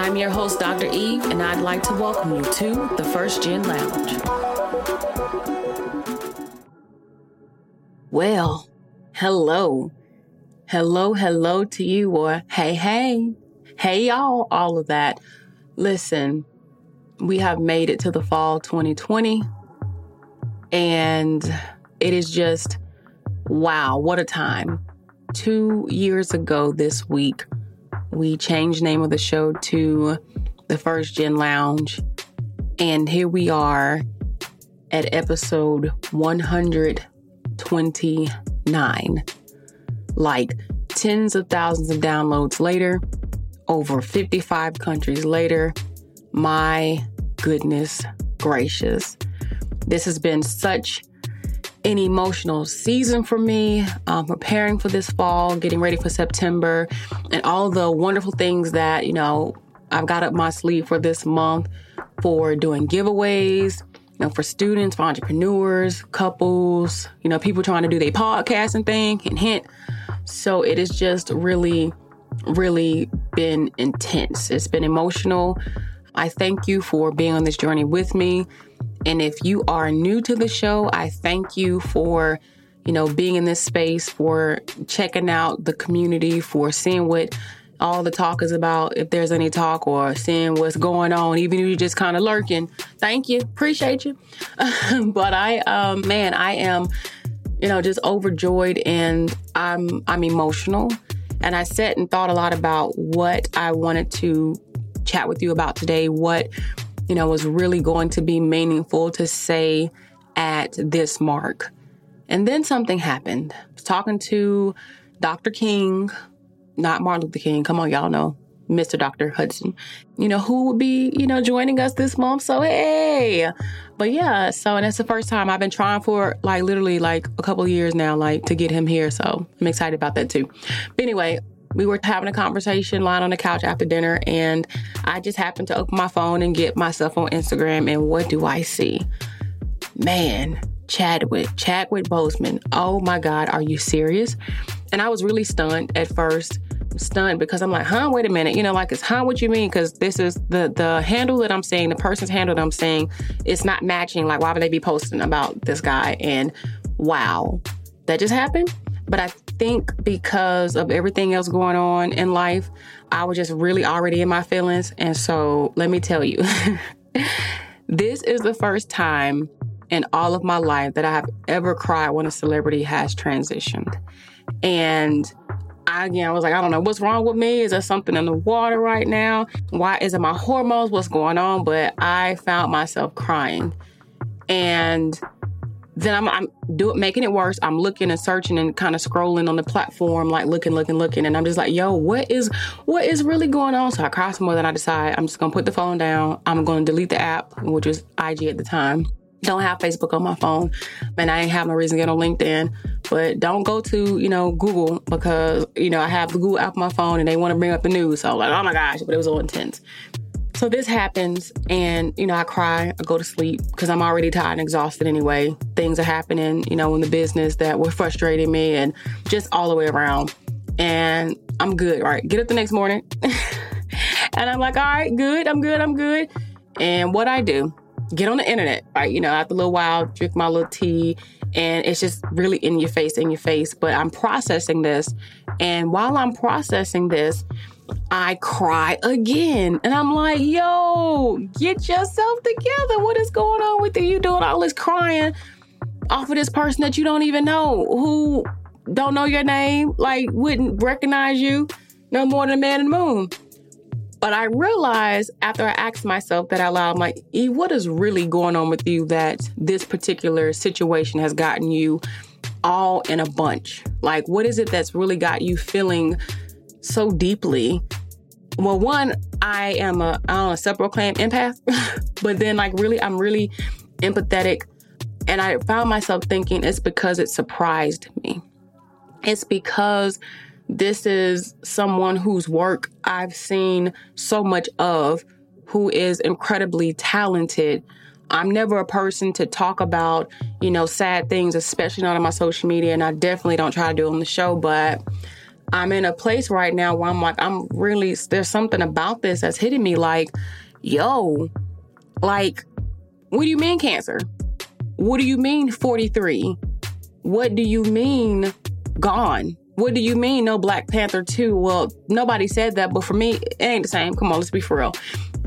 I'm your host, Dr. Eve, and I'd like to welcome you to the First Gen Lounge. Well, hello. Hello, hello to you, or hey, hey, hey, y'all, all of that. Listen, we have made it to the fall 2020, and it is just wow, what a time. Two years ago this week, we changed name of the show to the First Gen Lounge. And here we are at episode 129. Like tens of thousands of downloads later, over 55 countries later. My goodness gracious. This has been such an emotional season for me, um, preparing for this fall, getting ready for September, and all the wonderful things that, you know, I've got up my sleeve for this month for doing giveaways, you know, for students, for entrepreneurs, couples, you know, people trying to do their podcasting thing and hint. So it has just really, really been intense. It's been emotional. I thank you for being on this journey with me. And if you are new to the show, I thank you for, you know, being in this space, for checking out the community, for seeing what all the talk is about, if there's any talk, or seeing what's going on, even if you're just kind of lurking. Thank you. Appreciate you. but I, um, man, I am, you know, just overjoyed and I'm, I'm emotional. And I sat and thought a lot about what I wanted to chat with you about today, what you know, was really going to be meaningful to say at this mark. And then something happened. I was talking to Dr. King, not Martin Luther King. Come on, y'all know. Mr. Dr. Hudson, you know, who will be, you know, joining us this month. So, hey. But yeah, so, and it's the first time I've been trying for like literally like a couple years now, like to get him here. So I'm excited about that too. But anyway, we were having a conversation lying on the couch after dinner, and I just happened to open my phone and get myself on Instagram. And what do I see? Man, Chadwick, Chadwick Boseman. Oh my God, are you serious? And I was really stunned at first, stunned because I'm like, huh, wait a minute. You know, like, it's huh, what you mean? Because this is the the handle that I'm seeing, the person's handle that I'm seeing, it's not matching. Like, why would they be posting about this guy? And wow, that just happened. But I think because of everything else going on in life, I was just really already in my feelings. And so let me tell you, this is the first time in all of my life that I have ever cried when a celebrity has transitioned. And I, again, I was like, I don't know what's wrong with me. Is there something in the water right now? Why is it my hormones? What's going on? But I found myself crying. And then I'm, I'm making it worse. I'm looking and searching and kind of scrolling on the platform, like looking, looking, looking, and I'm just like, yo, what is what is really going on? So I cry some more than I decide. I'm just gonna put the phone down. I'm gonna delete the app, which was IG at the time. Don't have Facebook on my phone, and I ain't have no reason to get on LinkedIn. But don't go to you know Google because you know I have the Google app on my phone and they want to bring up the news. So I'm like, oh my gosh, but it was all intense. So this happens, and you know, I cry, I go to sleep because I'm already tired and exhausted anyway. Things are happening, you know, in the business that were frustrating me and just all the way around. And I'm good, right? Get up the next morning, and I'm like, all right, good, I'm good, I'm good. And what I do, get on the internet, right? You know, after a little while, drink my little tea, and it's just really in your face, in your face. But I'm processing this. And while I'm processing this, I cry again. And I'm like, yo, get yourself together. What is going on with you? You doing all this crying off of this person that you don't even know, who don't know your name, like wouldn't recognize you no more than a man in the moon. But I realized after I asked myself that out loud, I'm like, E, what is really going on with you that this particular situation has gotten you all in a bunch? Like, what is it that's really got you feeling so deeply? Well, one, I am a, I don't know, self-proclaimed empath, but then like really, I'm really empathetic. And I found myself thinking it's because it surprised me. It's because this is someone whose work I've seen so much of, who is incredibly talented. I'm never a person to talk about, you know, sad things, especially not on my social media, and I definitely don't try to do on the show, but I'm in a place right now where I'm like, I'm really, there's something about this that's hitting me like, yo, like, what do you mean cancer? What do you mean 43? What do you mean gone? What do you mean no Black Panther 2? Well, nobody said that, but for me, it ain't the same. Come on, let's be for real.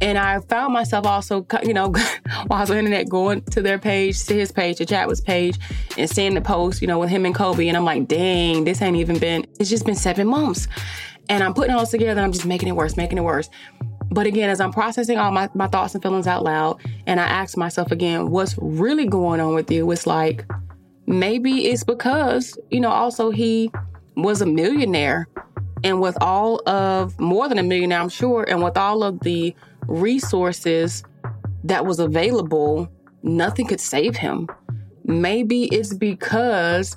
And I found myself also, you know, while I was on the internet going to their page, to his page, to Chadwick's page, and seeing the post, you know, with him and Kobe. And I'm like, dang, this ain't even been, it's just been seven months. And I'm putting all this together and I'm just making it worse, making it worse. But again, as I'm processing all my, my thoughts and feelings out loud, and I ask myself again, what's really going on with you? It's like, maybe it's because, you know, also he was a millionaire. And with all of, more than a millionaire, I'm sure, and with all of the resources that was available, nothing could save him. Maybe it's because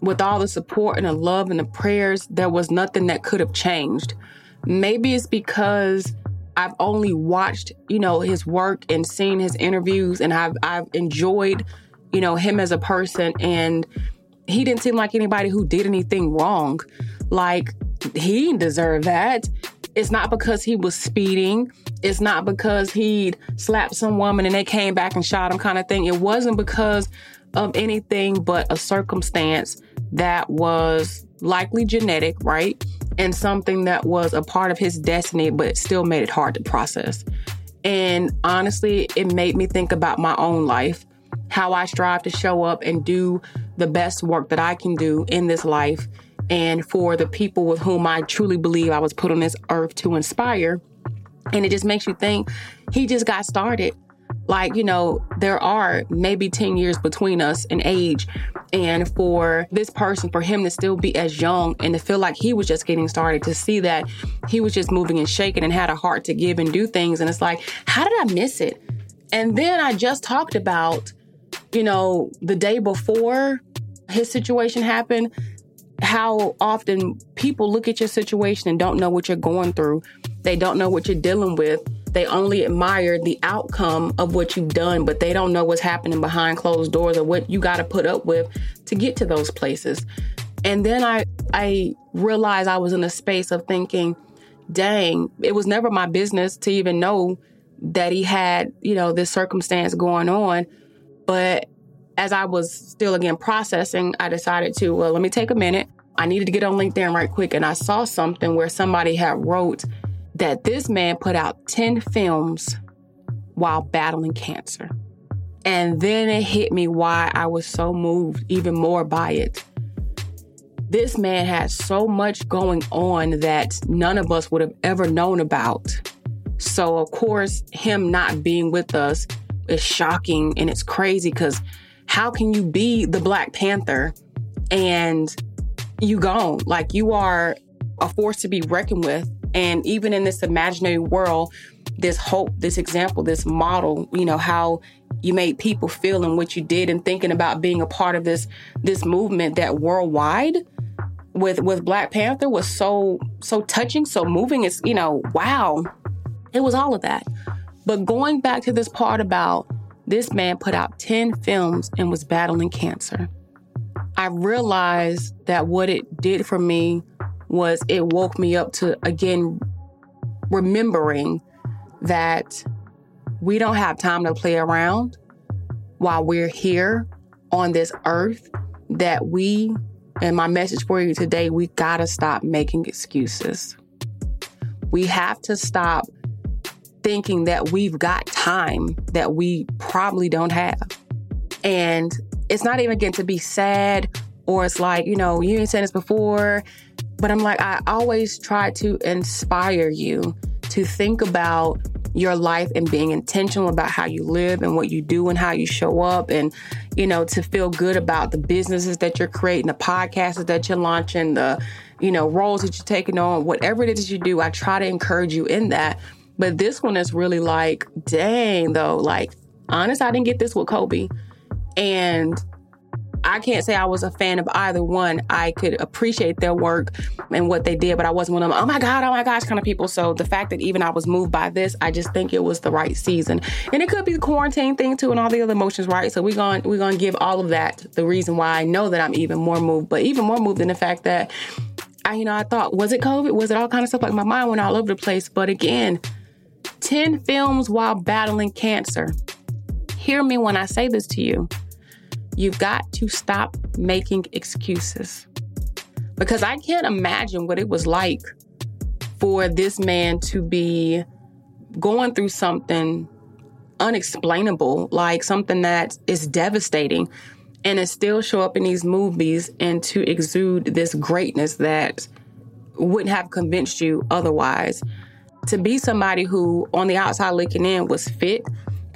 with all the support and the love and the prayers, there was nothing that could have changed. Maybe it's because I've only watched, you know, his work and seen his interviews and I've I've enjoyed, you know, him as a person and he didn't seem like anybody who did anything wrong. Like he didn't deserve that. It's not because he was speeding. It's not because he'd slapped some woman and they came back and shot him kind of thing. It wasn't because of anything but a circumstance that was likely genetic, right? And something that was a part of his destiny, but still made it hard to process. And honestly, it made me think about my own life, how I strive to show up and do the best work that I can do in this life and for the people with whom I truly believe I was put on this earth to inspire. And it just makes you think he just got started. Like, you know, there are maybe 10 years between us in age. And for this person, for him to still be as young and to feel like he was just getting started, to see that he was just moving and shaking and had a heart to give and do things. And it's like, how did I miss it? And then I just talked about, you know, the day before his situation happened, how often people look at your situation and don't know what you're going through. They don't know what you're dealing with. They only admire the outcome of what you've done, but they don't know what's happening behind closed doors or what you got to put up with to get to those places. And then I I realized I was in a space of thinking, dang, it was never my business to even know that he had, you know, this circumstance going on. But as I was still again processing, I decided to, well, let me take a minute. I needed to get on LinkedIn right quick. And I saw something where somebody had wrote that this man put out 10 films while battling cancer. And then it hit me why I was so moved even more by it. This man had so much going on that none of us would have ever known about. So, of course, him not being with us is shocking and it's crazy because how can you be the Black Panther and you gone? Like you are a force to be reckoned with. And even in this imaginary world, this hope, this example, this model, you know, how you made people feel and what you did and thinking about being a part of this this movement that worldwide with with Black Panther was so so touching, so moving. It's, you know, wow. It was all of that. But going back to this part about this man put out 10 films and was battling cancer. I realized that what it did for me was it woke me up to again remembering that we don't have time to play around while we're here on this earth that we and my message for you today we got to stop making excuses. We have to stop thinking that we've got time that we probably don't have. And it's not even getting to be sad or it's like, you know, you ain't said this before. But I'm like, I always try to inspire you to think about your life and being intentional about how you live and what you do and how you show up and you know to feel good about the businesses that you're creating the podcasts that you're launching the you know roles that you're taking on whatever it is you do i try to encourage you in that. But this one is really like dang though like honest i didn't get this with kobe. And I can't say I was a fan of either one. I could appreciate their work and what they did, but I wasn't one of them, oh my God, oh my gosh kind of people. So the fact that even I was moved by this, I just think it was the right season. And it could be the quarantine thing too and all the other emotions, right? So we're gonna we're gonna give all of that the reason why I know that I'm even more moved, but even more moved in the fact that I, you know, I thought, was it COVID? Was it all kind of stuff? Like my mind went all over the place. But again, 10 films while battling cancer. Hear me when I say this to you. You've got to stop making excuses. Because I can't imagine what it was like for this man to be going through something unexplainable, like something that is devastating, and it still show up in these movies and to exude this greatness that wouldn't have convinced you otherwise. To be somebody who, on the outside looking in, was fit,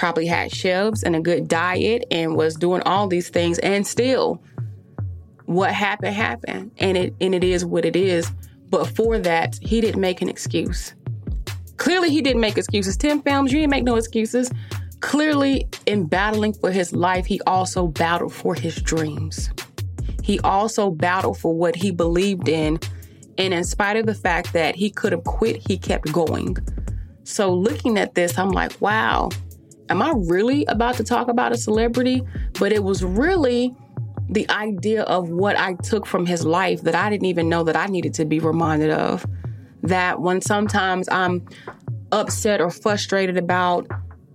probably had shelves and a good diet and was doing all these things and still what happened happened. And it and it is what it is. But for that he didn't make an excuse. Clearly he didn't make excuses. 10 films you didn't make no excuses. Clearly in battling for his life he also battled for his dreams. He also battled for what he believed in. And in spite of the fact that he could have quit he kept going. So looking at this i'm like wow am I really about to talk about a celebrity? But it was really the idea of what I took from his life that I didn't even know that I needed to be reminded of. That when sometimes I'm upset or frustrated about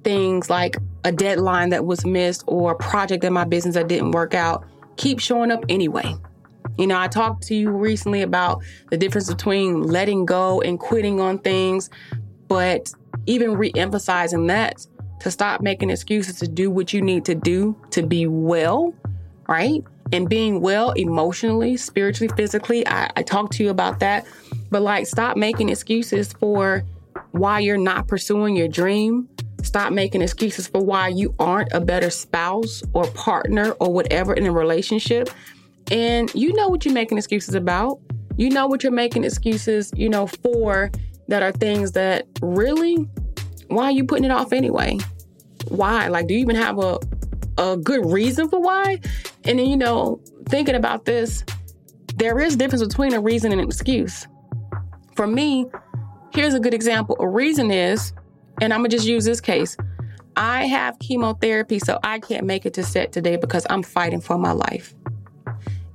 things like a deadline that was missed or a project in my business that didn't work out, keep showing up anyway. You know, I talked to you recently about the difference between letting go and quitting on things, but even re emphasizing that to stop making excuses to do what you need to do to be well, right? And being well emotionally, spiritually, physically. I, I talked to you about that. But like, stop making excuses for why you're not pursuing your dream. Stop making excuses for why you aren't a better spouse or partner or whatever in a relationship. And you know what you're making excuses about. You know what you're making excuses, you know, for that are things that really why are you putting it off anyway? Why? Like, do you even have a a good reason for why? And then, you know, thinking about this, there is difference between a reason and an excuse. For me, here's a good example. A reason is, and I'm gonna just use this case. I have chemotherapy, so I can't make it to set today because I'm fighting for my life.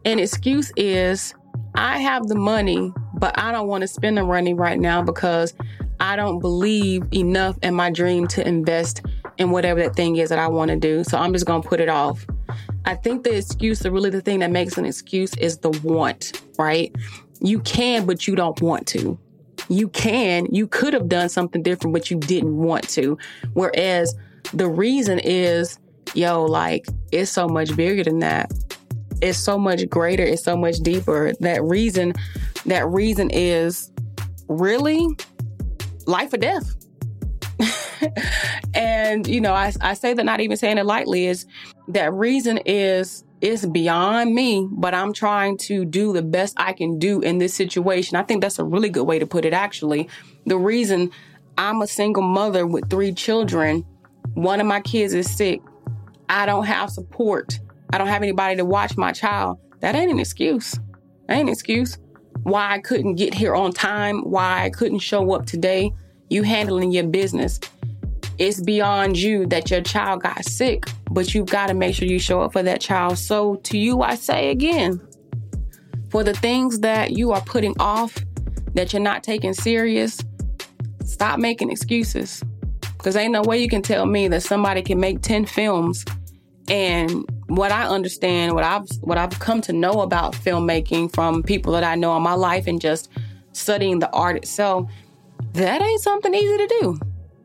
An excuse is I have the money, but I don't want to spend the money right now because I don't believe enough in my dream to invest in whatever that thing is that I want to do. So I'm just going to put it off. I think the excuse, the really the thing that makes an excuse is the want, right? You can, but you don't want to. You can, you could have done something different, but you didn't want to. Whereas the reason is, yo, like, it's so much bigger than that. It's so much greater. It's so much deeper. That reason, that reason is really life or death. and, you know, I, I say that not even saying it lightly is that reason is it's beyond me, but I'm trying to do the best I can do in this situation. I think that's a really good way to put it, actually. The reason I'm a single mother with three children, one of my kids is sick, I don't have support, I don't have anybody to watch my child. That ain't an excuse. That ain't an excuse why I couldn't get here on time, why I couldn't show up today. You handling your business. It's beyond you that your child got sick, but you've got to make sure you show up for that child. So, to you, I say again, for the things that you are putting off, that you're not taking serious, stop making excuses. Because ain't no way you can tell me that somebody can make 10 films and what I understand, what I've what I've come to know about filmmaking from people that I know in my life and just studying the art itself, that ain't something easy to do.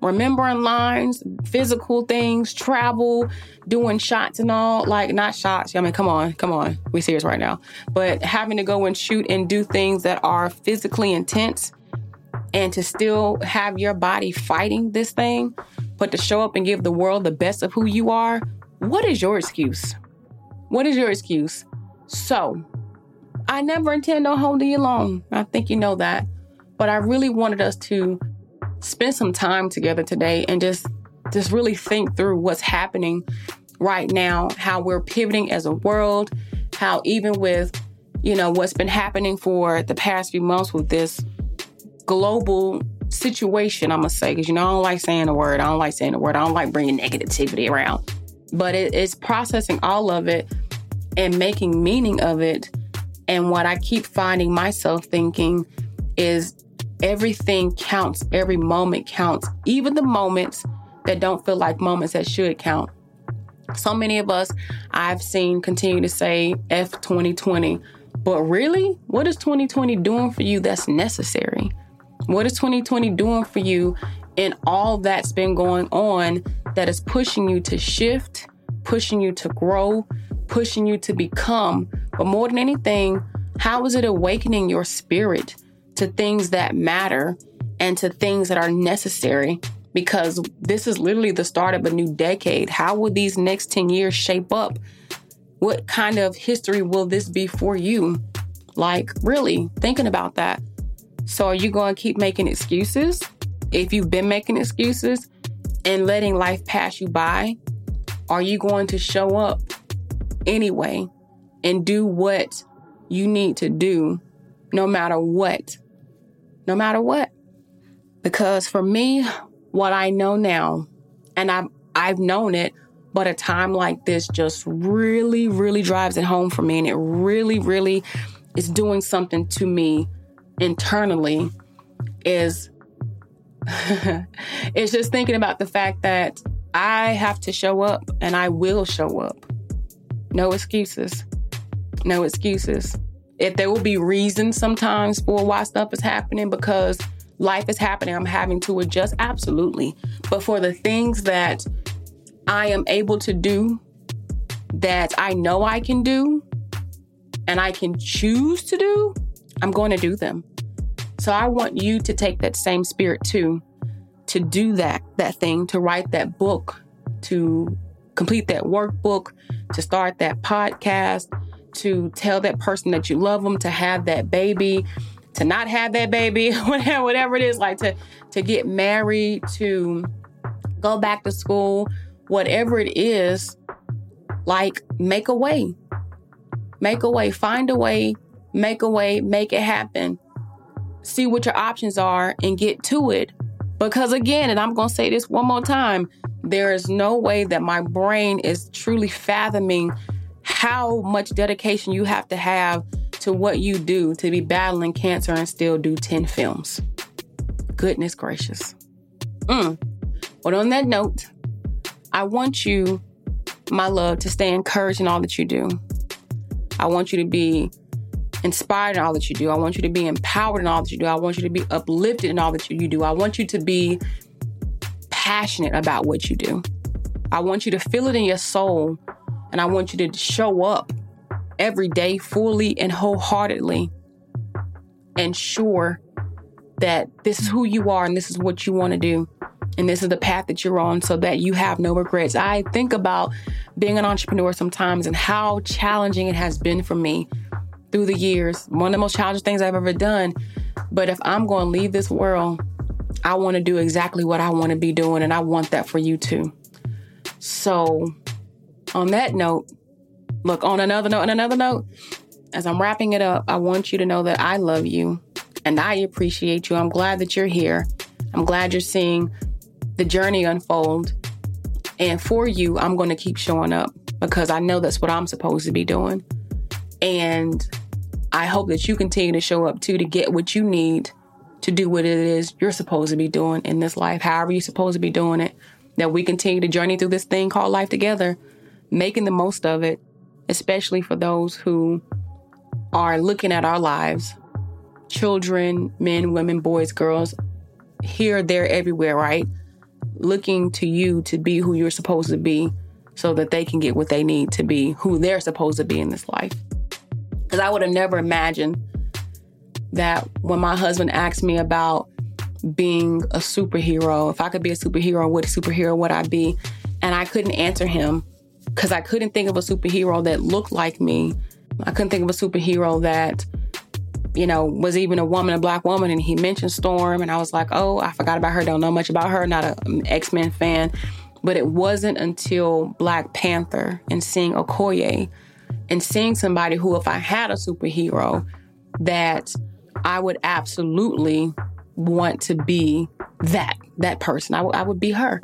Remembering lines, physical things, travel, doing shots and all, like not shots. I mean, come on, come on. We serious right now. But having to go and shoot and do things that are physically intense and to still have your body fighting this thing, but to show up and give the world the best of who you are, what is your excuse? What is your excuse? So, I never intend on holding you long. I think you know that. But I really wanted us to spend some time together today and just just really think through what's happening right now, how we're pivoting as a world, how even with, you know, what's been happening for the past few months with this global situation, I'm gonna say, because you know, I don't like saying the word, I don't like saying the word, I don't like bringing negativity around, but it, it's processing all of it and making meaning of it. And what I keep finding myself thinking is everything counts, every moment counts, even the moments that don't feel like moments that should count. So many of us I've seen continue to say F 2020, but really, what is 2020 doing for you that's necessary? What is 2020 doing for you in all that's been going on that is pushing you to shift, pushing you to grow, pushing you to become? But more than anything, how is it awakening your spirit to things that matter and to things that are necessary because this is literally the start of a new decade. How will these next 10 years shape up? What kind of history will this be for you? Like, really thinking about that. So, are you going to keep making excuses? If you've been making excuses and letting life pass you by, are you going to show up anyway and do what you need to do no matter what? No matter what. Because for me, what I know now, and I've I've known it, but a time like this just really, really drives it home for me, and it really, really is doing something to me internally. Is it's just thinking about the fact that I have to show up, and I will show up. No excuses. No excuses. If there will be reasons sometimes for why stuff is happening because life is happening, I'm having to adjust. Absolutely. But for the things that I am able to do, that I know I can do, and I can choose to do, I'm going to do them. So I want you to take that same spirit too, to do that, that thing, to write that book, to complete that workbook, to start that podcast, to tell that person that you love them, to have that baby, to not have that baby, whatever it is, like to to get married, to go back to school, whatever it is, like make a way. Make a way, find a way, make a way, make it happen. See what your options are and get to it. Because again, and I'm going to say this one more time, there is no way that my brain is truly fathoming how much dedication you have to have to what you do to be battling cancer and still do 10 films. Goodness gracious. Mm. But on that note, I want you, my love, to stay encouraged in all that you do. I want you to be inspired in all that you do. I want you to be empowered in all that you do. I want you to be uplifted in all that you do. I want you to be passionate about what you do. I want you to feel it in your soul and I want you to show up every day fully and wholeheartedly and sure that this is who you are and this is what you want to do and this is the path that you're on so that you have no regrets. I think about being an entrepreneur sometimes and how challenging it has been for me through the years. One of the most challenging things I've ever done. But if I'm going to leave this world, I want to do exactly what I want to be doing and I want that for you too. So, on that note, Look, on another note, on another note, as I'm wrapping it up, I want you to know that I love you and I appreciate you. I'm glad that you're here. I'm glad you're seeing the journey unfold. And for you, I'm going to keep showing up because I know that's what I'm supposed to be doing. And I hope that you continue to show up too to get what you need to do what it is you're supposed to be doing in this life, however you're supposed to be doing it. That we continue to journey through this thing called life together, making the most of it especially for those who are looking at our lives children, men, women, boys, girls, here, there, everywhere, right? Looking to you to be who you're supposed to be so that they can get what they need to be who they're supposed to be in this life. Because I would have never imagined that when my husband asked me about being a superhero. If I could be a superhero, what superhero would I be? And I couldn't answer him because I couldn't think of a superhero that looked like me. I couldn't think of a superhero that, you know, was even a woman, a black woman. And he mentioned Storm, and I was like, oh, I forgot about her. Don't know much about her. Not an um, X Men fan. But it wasn't until Black Panther and seeing Okoye and seeing somebody who, if I had a superhero, that I would absolutely want to be that that person. I, w- I would be her,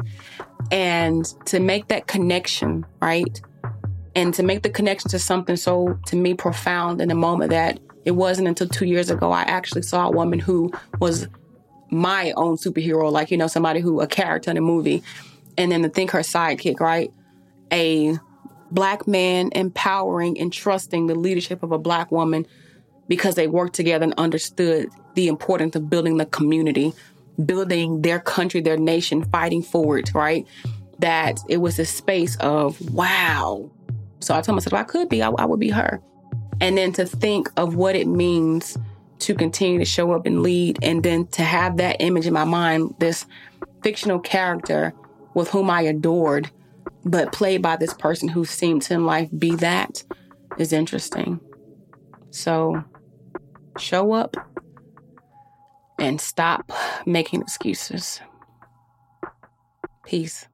and to make that connection, right, and to make the connection to something so to me profound in the moment that it wasn't until two years ago I actually saw a woman who was my own superhero, like you know somebody who a character in a movie and then to think her sidekick, right? A black man empowering and trusting the leadership of a black woman because they worked together and understood the importance of building the community, building their country, their nation, fighting forward, right? That it was a space of wow. So I told myself, I could be, I, I would be her. And then to think of what it means to continue to show up and lead, and then to have that image in my mind, this fictional character with whom I adored, but played by this person who seemed to in life be that is interesting. So show up and stop making excuses. Peace.